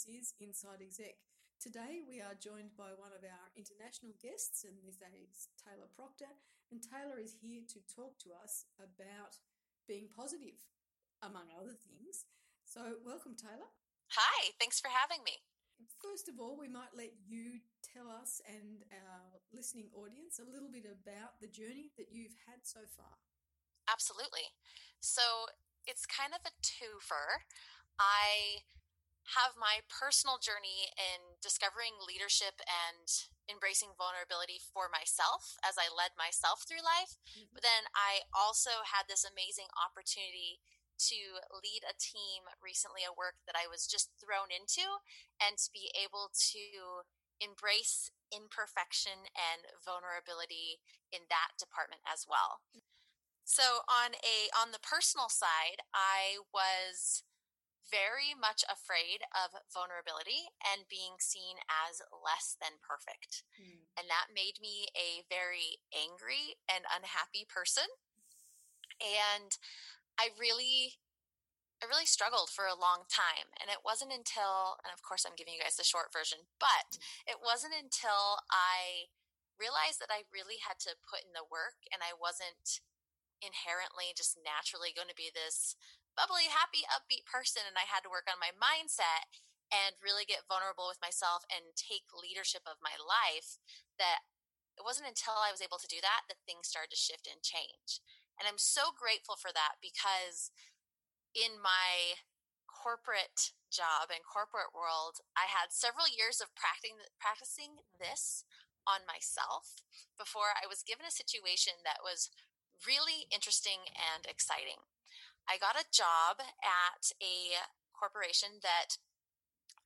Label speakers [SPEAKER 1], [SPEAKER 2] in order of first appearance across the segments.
[SPEAKER 1] this is Inside Exec. Today we are joined by one of our international guests, and this is Taylor Proctor. And Taylor is here to talk to us about being positive, among other things. So, welcome, Taylor.
[SPEAKER 2] Hi, thanks for having me.
[SPEAKER 1] First of all, we might let you tell us and our listening audience a little bit about the journey that you've had so far.
[SPEAKER 2] Absolutely. So, it's kind of a twofer. I have my personal journey in discovering leadership and embracing vulnerability for myself as I led myself through life. Mm-hmm. But then I also had this amazing opportunity to lead a team recently, a work that I was just thrown into, and to be able to embrace imperfection and vulnerability in that department as well. So on a on the personal side, I was very much afraid of vulnerability and being seen as less than perfect. Mm. And that made me a very angry and unhappy person. And I really I really struggled for a long time. And it wasn't until and of course I'm giving you guys the short version, but mm. it wasn't until I realized that I really had to put in the work and I wasn't inherently just naturally going to be this bubbly, happy, upbeat person. And I had to work on my mindset and really get vulnerable with myself and take leadership of my life that it wasn't until I was able to do that that things started to shift and change. And I'm so grateful for that because in my corporate job and corporate world, I had several years of practicing practicing this on myself before I was given a situation that was really interesting and exciting. I got a job at a corporation that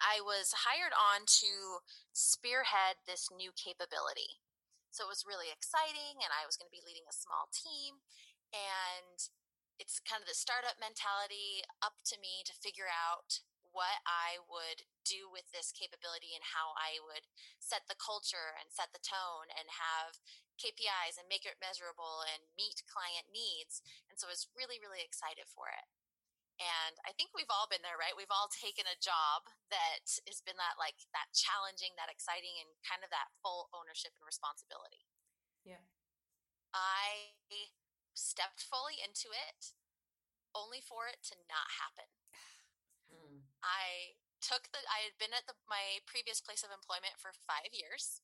[SPEAKER 2] I was hired on to spearhead this new capability. So it was really exciting, and I was going to be leading a small team. And it's kind of the startup mentality up to me to figure out what I would do with this capability and how I would set the culture and set the tone and have KPIs and make it measurable and meet client needs. And so I was really, really excited for it. And I think we've all been there, right? We've all taken a job that has been that like that challenging, that exciting, and kind of that full ownership and responsibility.
[SPEAKER 1] Yeah.
[SPEAKER 2] I stepped fully into it only for it to not happen. I took the I had been at the my previous place of employment for 5 years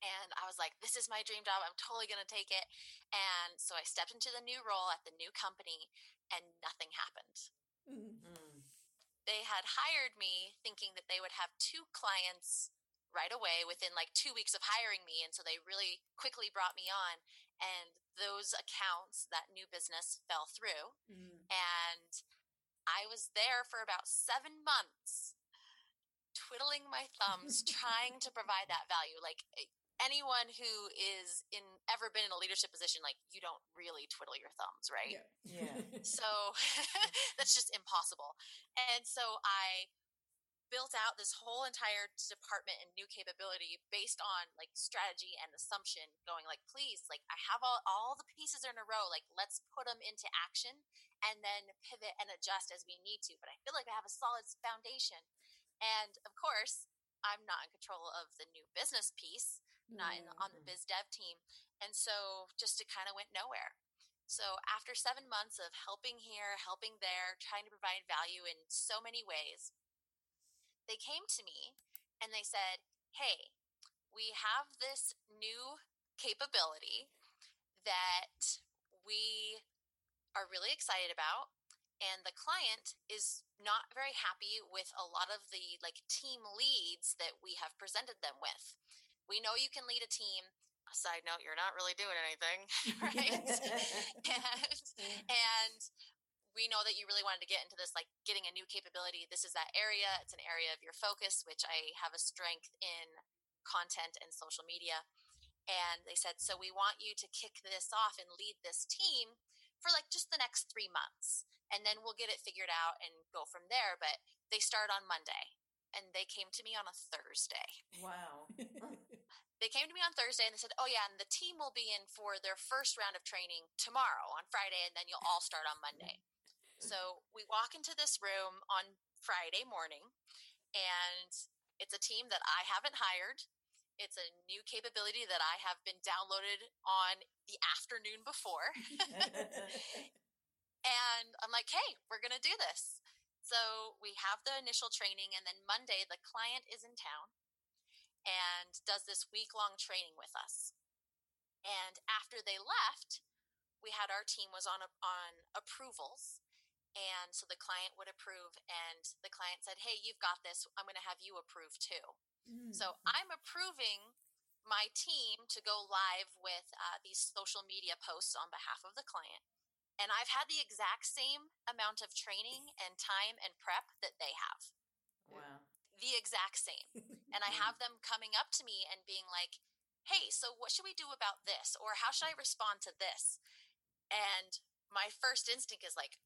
[SPEAKER 2] and I was like this is my dream job. I'm totally going to take it. And so I stepped into the new role at the new company and nothing happened. Mm-hmm. They had hired me thinking that they would have two clients right away within like two weeks of hiring me. And so they really quickly brought me on. And those accounts, that new business fell through. Mm. And I was there for about seven months, twiddling my thumbs, trying to provide that value. Like eh, anyone who is in ever been in a leadership position, like you don't really twiddle your thumbs, right?
[SPEAKER 1] Yeah. yeah.
[SPEAKER 2] so that's just impossible. And so I built out this whole entire department and new capability based on like strategy and assumption going like please like i have all, all the pieces are in a row like let's put them into action and then pivot and adjust as we need to. But i feel like i have a solid foundation. And of course i'm not in control of the new business piece not in, on the biz dev team. And so just it kind of went nowhere. So after seven months of helping here helping there trying to provide value in so many ways they came to me and they said, Hey, we have this new capability that we are really excited about and the client is not very happy with a lot of the like team leads that we have presented them with. We know you can lead a team. Side note you're not really doing anything right? And, and we know that you really wanted to get into this like getting a new capability this is that area it's an area of your focus which i have a strength in content and social media. And they said so we want you to kick this off and lead this team for like just the next three months and then we'll get it figured out and go from there. But they start on monday and they came to me on a thursday.
[SPEAKER 3] Wow. Mm.
[SPEAKER 2] They came to me on thursday and they said oh yeah and the team will be in for their first round of training tomorrow on friday and then you'll all start on monday so we walk into this room on Friday morning, and it's a team that I haven't hired. It's a new capability that I have been downloaded on the afternoon before. and I'm like, hey, we're going to do this. So we have the initial training, and then Monday, the client is in town and does this week long training with us. And after they left, we had our team was on on approvals and so the client would approve and the client said hey you've got this i'm going to have you approve too. Mm-hmm. so i'm approving my team to go live with uh, these social media posts on behalf of the client and i've had the exact same amount of training and time and prep that they have.
[SPEAKER 3] Wow.
[SPEAKER 2] The exact same and i have them coming up to me and being like hey so what should we do about this? Or how should i respond to this? And my first instinct is like,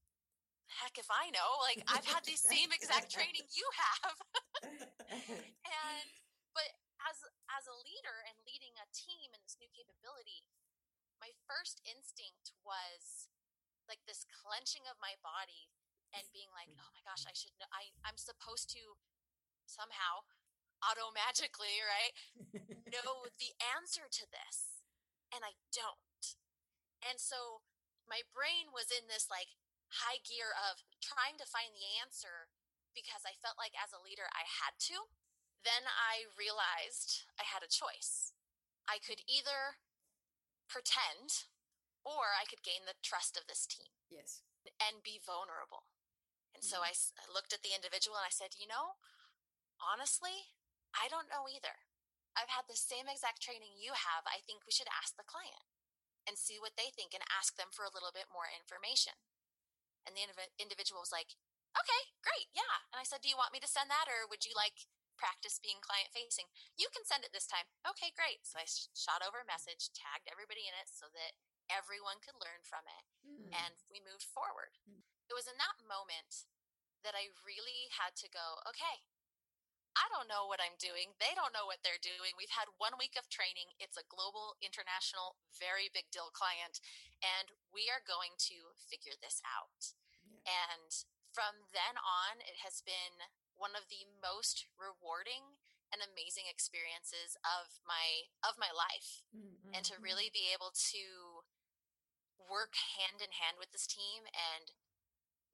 [SPEAKER 2] heck if I know. Like I've had the same exact training you have. and but as as a leader and leading a team in this new capability, my first instinct was like this clenching of my body and being like, "Oh my gosh, I should know I I'm supposed to somehow auto magically, right? know the answer to this." And I don't. And so my brain was in this like high gear of trying to find the answer because I felt like as a leader I had to. Then I realized I had a choice. I could either pretend or I could gain the trust of this team.
[SPEAKER 1] Yes.
[SPEAKER 2] And be vulnerable. And mm-hmm. so I looked at the individual and I said, you know, honestly, I don't know either. I've had the same exact training you have. I think we should ask the client and see what they think and ask them for a little bit more information. And the individual was like, okay, great, yeah. And I said, do you want me to send that or would you like practice being client facing? You can send it this time. Okay, great. So I shot over a message, tagged everybody in it so that everyone could learn from it. Mm. And we moved forward. Mm. It was in that moment that I really had to go, okay, I don't know what I'm doing. They don't know what they're doing. We've had one week of training. It's a global, international, very big deal client, and we are going to figure this out. Yeah. And from then on, it has been one of the most rewarding and amazing experiences of my of my life mm-hmm. and to mm-hmm. really be able to work hand in hand with this team and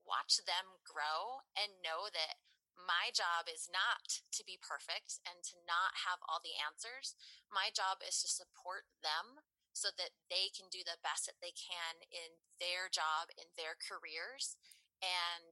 [SPEAKER 2] watch them grow and know that my job is not to be perfect and to not have all the answers. My job is to support them so that they can do the best that they can in their job, in their careers. And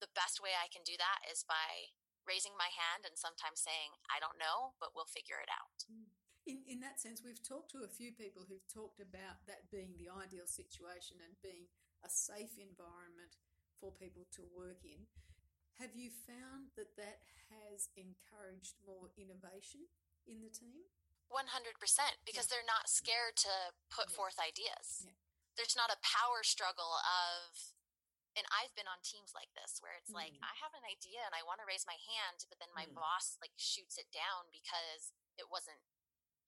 [SPEAKER 2] the best way I can do that is by raising my hand and sometimes saying, I don't know, but we'll figure it out.
[SPEAKER 1] Mm. In, in that sense, we've talked to a few people who've talked about that being the ideal situation and being a safe environment for people to work in. Have you found that that has encouraged more innovation in the team?
[SPEAKER 2] 100% because yeah. they're not scared to put yeah. forth ideas. Yeah. There's not a power struggle of and I've been on teams like this where it's mm. like I have an idea and I want to raise my hand but then my mm. boss like shoots it down because it wasn't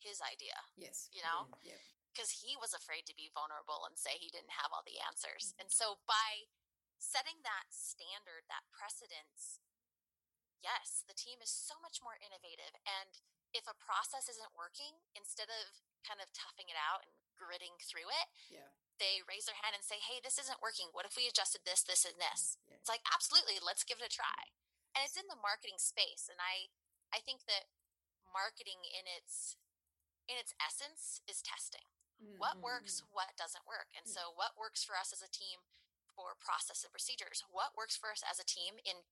[SPEAKER 2] his idea.
[SPEAKER 1] Yes.
[SPEAKER 2] You know?
[SPEAKER 1] Yeah.
[SPEAKER 2] Because he was afraid to be vulnerable and say he didn't have all the answers. Mm. And so by setting that standard, that precedence, yes, the team is so much more innovative. And if a process isn't working, instead of kind of toughing it out and gritting through it,
[SPEAKER 1] yeah.
[SPEAKER 2] they raise their hand and say, Hey, this isn't working. What if we adjusted this, this, and this? Yeah. It's like, absolutely, let's give it a try. And it's in the marketing space. And I I think that marketing in its in its essence is testing. Mm-hmm. What works, mm-hmm. what doesn't work. And so what works for us as a team for process and procedures? What works for us as a team in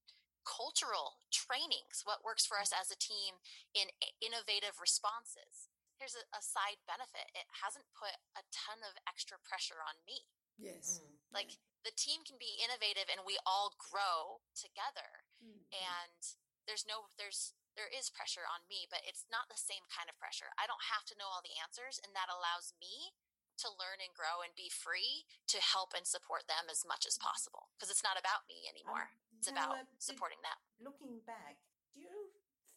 [SPEAKER 2] cultural trainings? What works for us as a team in innovative responses? Here's a, a side benefit it hasn't put a ton of extra pressure on me.
[SPEAKER 1] Yes.
[SPEAKER 2] Mm. Like the team can be innovative and we all grow together. Mm. And there's no, there's, there is pressure on me, but it's not the same kind of pressure. I don't have to know all the answers, and that allows me to learn and grow and be free to help and support them as much as possible because it's not about me anymore. Um, it's about supporting them.
[SPEAKER 3] Looking back, do you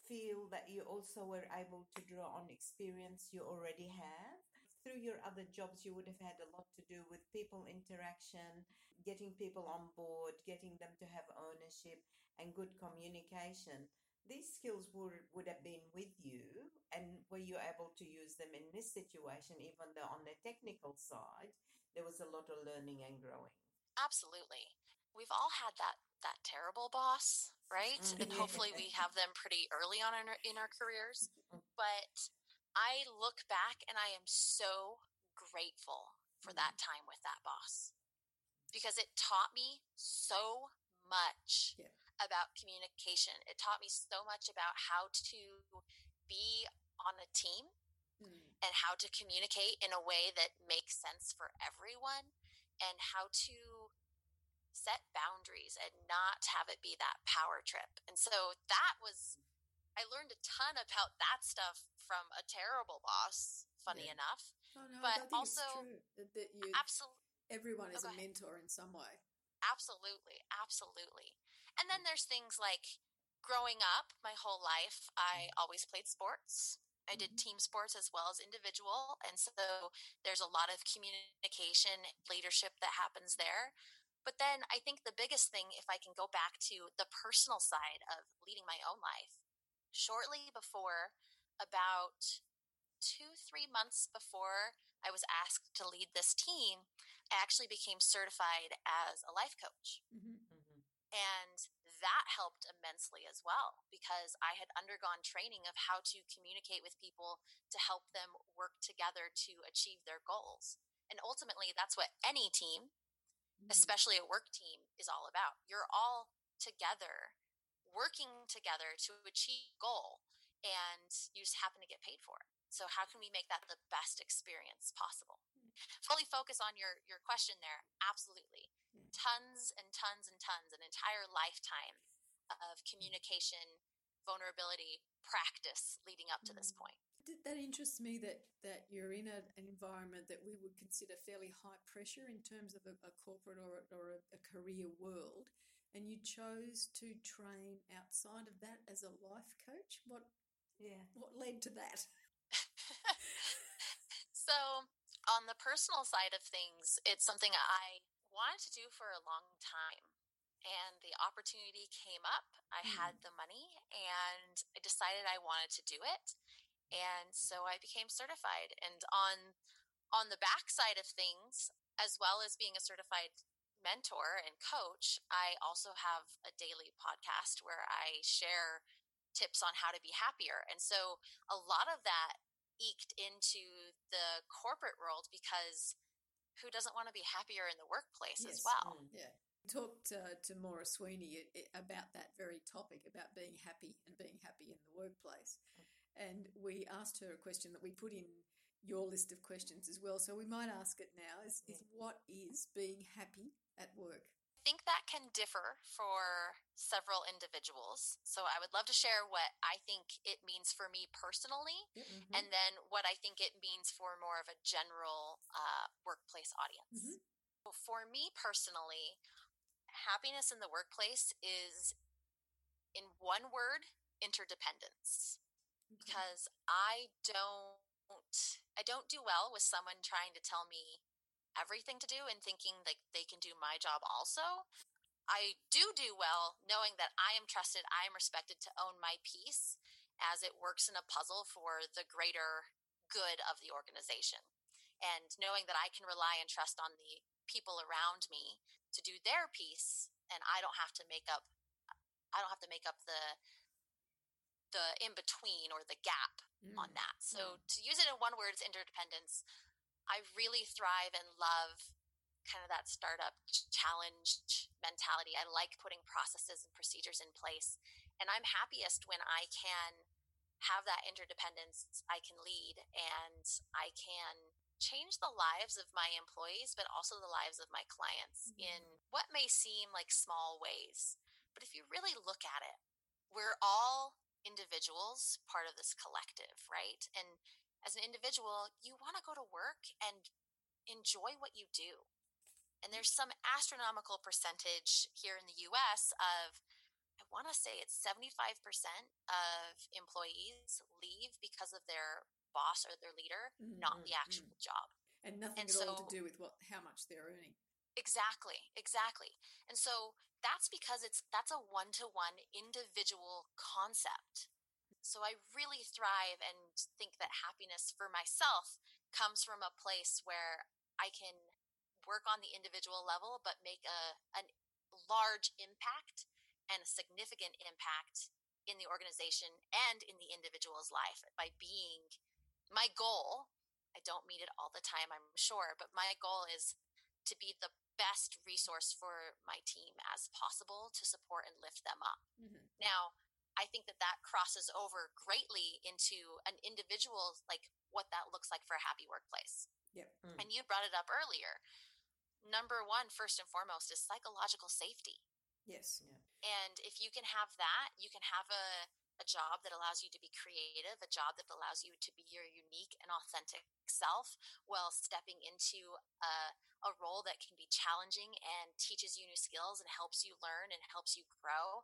[SPEAKER 3] feel that you also were able to draw on experience you already have through your other jobs, you would have had a lot to do with people interaction, getting people on board, getting them to have ownership and good communication. These skills would, would have been with you, and were you able to use them in this situation, even though on the technical side, there was a lot of learning and growing?
[SPEAKER 2] Absolutely. We've all had that that terrible boss, right?
[SPEAKER 3] Mm-hmm.
[SPEAKER 2] And hopefully we have them pretty early on in our, in our careers. But I look back and I am so grateful for that time with that boss because it taught me so much
[SPEAKER 1] Yeah.
[SPEAKER 2] About communication. It taught me so much about how to be on a team
[SPEAKER 1] Mm.
[SPEAKER 2] and how to communicate in a way that makes sense for everyone and how to set boundaries and not have it be that power trip. And so that was I learned a ton about that stuff from a terrible boss, funny
[SPEAKER 1] Yeah.
[SPEAKER 2] enough.
[SPEAKER 1] Oh, no,
[SPEAKER 2] But also-
[SPEAKER 1] that, that you,
[SPEAKER 2] Absolutely
[SPEAKER 1] everyone is
[SPEAKER 2] Oh,
[SPEAKER 1] a mentor in some way.
[SPEAKER 2] Absolutely, absolutely. And then mm. there's things like growing up my whole life, I mm. always played sports. I did mm-hmm. team sports as well as individual. And so there's a lot of communication, leadership that happens there. But then I think the biggest thing, if I can go back to the personal side of leading my own life, shortly before about two, three months before I was asked to lead this team, actually became certified as a life coach.
[SPEAKER 1] hmm
[SPEAKER 3] Mhm.
[SPEAKER 2] And that helped immensely as well because I had undergone training of how to communicate with people to help them work together to achieve their goals. And ultimately, that's what any team,
[SPEAKER 1] Mm-hmm.
[SPEAKER 2] especially a work team, is all about. You're all together, working together to achieve a goal, and you just happen to get paid for it. So, how can we make that the best experience possible? Fully focus on your, your question there. Absolutely. Tons and tons and tons, an entire lifetime of communication, vulnerability, practice leading up to this
[SPEAKER 1] Mm.
[SPEAKER 2] point.
[SPEAKER 1] Th- That interests me that, that you're in a, an environment that we would consider fairly high pressure in terms of a, a corporate or, or a, a career world, and you chose to train outside of that as a life coach. What
[SPEAKER 3] Yeah.
[SPEAKER 1] what led to that?
[SPEAKER 2] so, on the personal side of things, it's something I wanted to do for a long time. And the opportunity came up. I
[SPEAKER 1] Hmm.
[SPEAKER 2] had the money and I decided I wanted to do it. And so I became certified. And on on the backside of things, as well as being a certified mentor and coach, I also have a daily podcast where I share tips on how to be happier. And so a lot of that eked into the corporate world because who doesn't want to be happier in the workplace as well?
[SPEAKER 3] Mm.
[SPEAKER 1] Yeah. Talked uh, to Maura Sweeney about that very topic about being happy and being happy in the workplace. And we asked her a question that we put in your list of questions as well. So we might ask it now is, is what is being happy at work?
[SPEAKER 2] I think that can differ for several individuals. So I would love to share what I think it means for me personally,
[SPEAKER 3] Mhm.
[SPEAKER 2] and then what I think it means for more of a general uh, workplace audience.
[SPEAKER 1] Mhm.
[SPEAKER 2] So For me personally, happiness in the workplace is, in one word, interdependence. Because I don't, I don't do well with someone trying to tell me everything to do and thinking like they can do my job also. I do do well knowing that I am trusted, I am respected to own my piece as it works in a puzzle for the greater good of the organization. And knowing that I can rely and trust on the people around me to do their piece and I don't have to make up I don't have to make up the the in between or the gap
[SPEAKER 1] Mm.
[SPEAKER 2] on that. So to use it in one word, it's interdependence. I really thrive and love kind of that startup ch- challenge mentality. I like putting processes and procedures in place. And I'm happiest when I can have that interdependence. I can lead and I can change the lives of my employees, but also the lives of my clients
[SPEAKER 1] Mhm.
[SPEAKER 2] in what may seem like small ways. But if you really look at it, we're all individuals, part of this collective, right? And as an individual, you want to go to work and enjoy what you do. And there's some astronomical percentage here in the US of, I want to say it's 75% of employees leave because of their boss or their leader, mm-hmm. not the actual mm-hmm. job.
[SPEAKER 1] And nothing and at so, all to do with what how much they're earning.
[SPEAKER 2] Exactly, exactly. And so that's because it's that's a one-to-one individual concept. So I really thrive and think that happiness for myself comes from a place where I can work on the individual level but make a an large impact and a significant impact in the organization and in the individual's life by being my goal. I don't meet it all the time, I'm sure, but my goal is to be the best resource for my team as possible to support and lift them up. Mm-hmm. Now, I think that that crosses over greatly into an individual, like what that looks like for a happy workplace.
[SPEAKER 1] Yep.
[SPEAKER 2] Mm. And you brought it up earlier. Number one, first and foremost, is psychological safety.
[SPEAKER 1] Yes.
[SPEAKER 2] Yeah. And if you can have that, you can have a, a job that allows you to be creative, a job that allows you to be your unique and authentic self while stepping into a, a role that can be challenging and teaches you new skills and helps you learn and helps you grow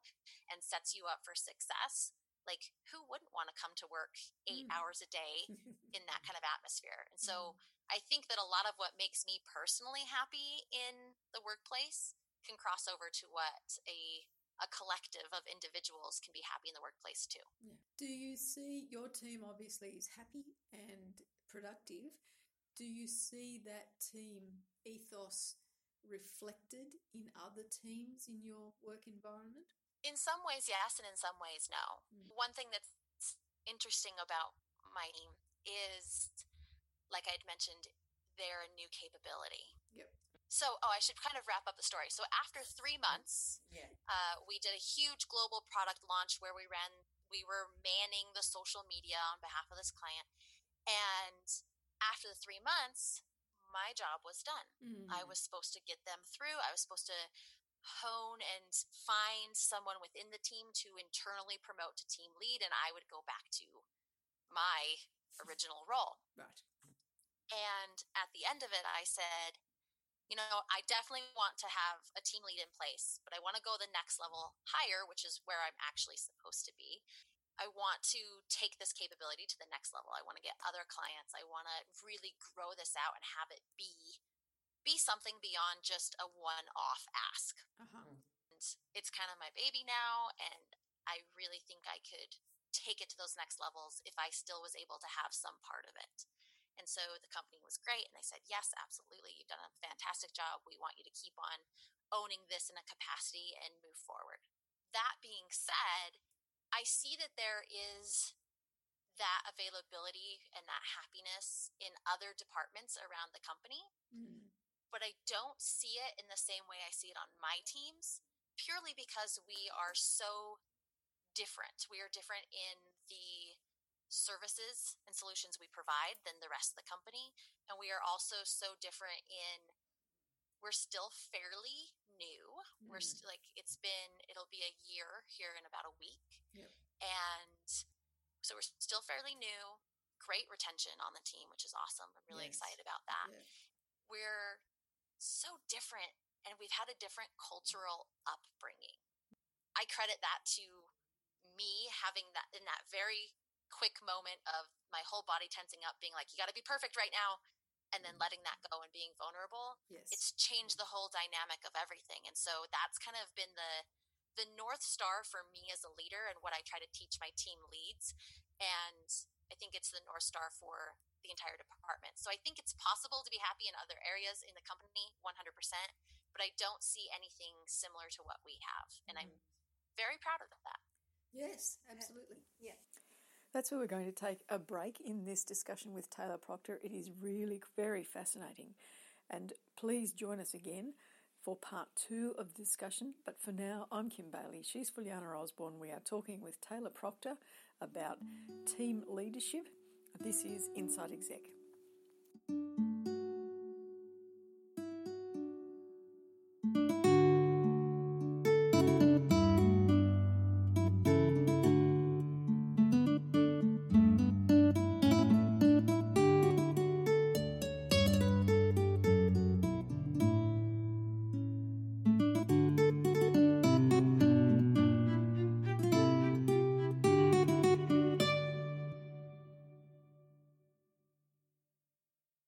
[SPEAKER 2] and sets you up for success. Like, who wouldn't want to come to work eight mm. hours a day in that kind of atmosphere? And so, mm. I think that a lot of what makes me personally happy in the workplace can cross over to what a a collective of individuals can be happy in the workplace too.
[SPEAKER 1] Yeah. Do you see your team obviously is happy and productive? Do you see that team ethos reflected in other teams in your work environment?
[SPEAKER 2] In some ways, yes, and in some ways, no. Mm. One thing that's interesting about my team is, like I'd mentioned, they're a new capability.
[SPEAKER 1] Yep.
[SPEAKER 2] So, oh, I should kind of wrap up the story. So, after three months,
[SPEAKER 3] yeah.
[SPEAKER 2] uh, we did a huge global product launch where we ran, we were manning the social media on behalf of this client. And after the three months, my job was done. Mm. I was supposed to get them through. I was supposed to hone and find someone within the team to internally promote to team lead, and I would go back to my original role.
[SPEAKER 1] Right.
[SPEAKER 2] And at the end of it, I said, you know, I definitely want to have a team lead in place, but I want to go the next level higher, which is where I'm actually supposed to be. I want to take this capability to the next level. I want to get other clients. I want to really grow this out and have it be be something beyond just a one-off ask.
[SPEAKER 1] Uh-huh.
[SPEAKER 2] And it's kind of my baby now, and I really think I could take it to those next levels if I still was able to have some part of it. And so the company was great. And they said, yes, absolutely. You've done a fantastic job. We want you to keep on owning this in a capacity and move forward. That being said, I see that there is that availability and that happiness in other departments around the company. Mm. But I don't see it in the same way I see it on my teams, purely because we are so different. We are different in the services and solutions we provide than the rest of the company. And we are also so different in we're still fairly new. Mm. We're st- like it's been it'll be a year here in about a week.
[SPEAKER 1] Yep.
[SPEAKER 2] And so we're still fairly new. Great retention on the team, which is awesome. I'm really yes. excited about that. We're so different and we've had a different cultural upbringing. I credit that to me having that in that very quick moment of my whole body tensing up, being like, you got to be perfect right now. And then mm-hmm. letting that go and being vulnerable.
[SPEAKER 1] Yes.
[SPEAKER 2] It's changed the whole dynamic of everything. And so that's kind of been the, the North Star for me as a leader and what I try to teach my team leads. And I think it's the North Star for the entire department. So I think it's possible to be happy in other areas in the company 100%, but I don't see anything similar to what we have. And mm. I'm very proud of that.
[SPEAKER 1] Yes, absolutely.
[SPEAKER 3] Yeah.
[SPEAKER 1] That's where we're going to take a break in this discussion with Taylor Proctor. It is really very fascinating. And please join us again for part two of the discussion. But for now, I'm Kim Bailey. She's Juliana Osborne. We are talking with Taylor Proctor about team leadership. This is Inside Exec.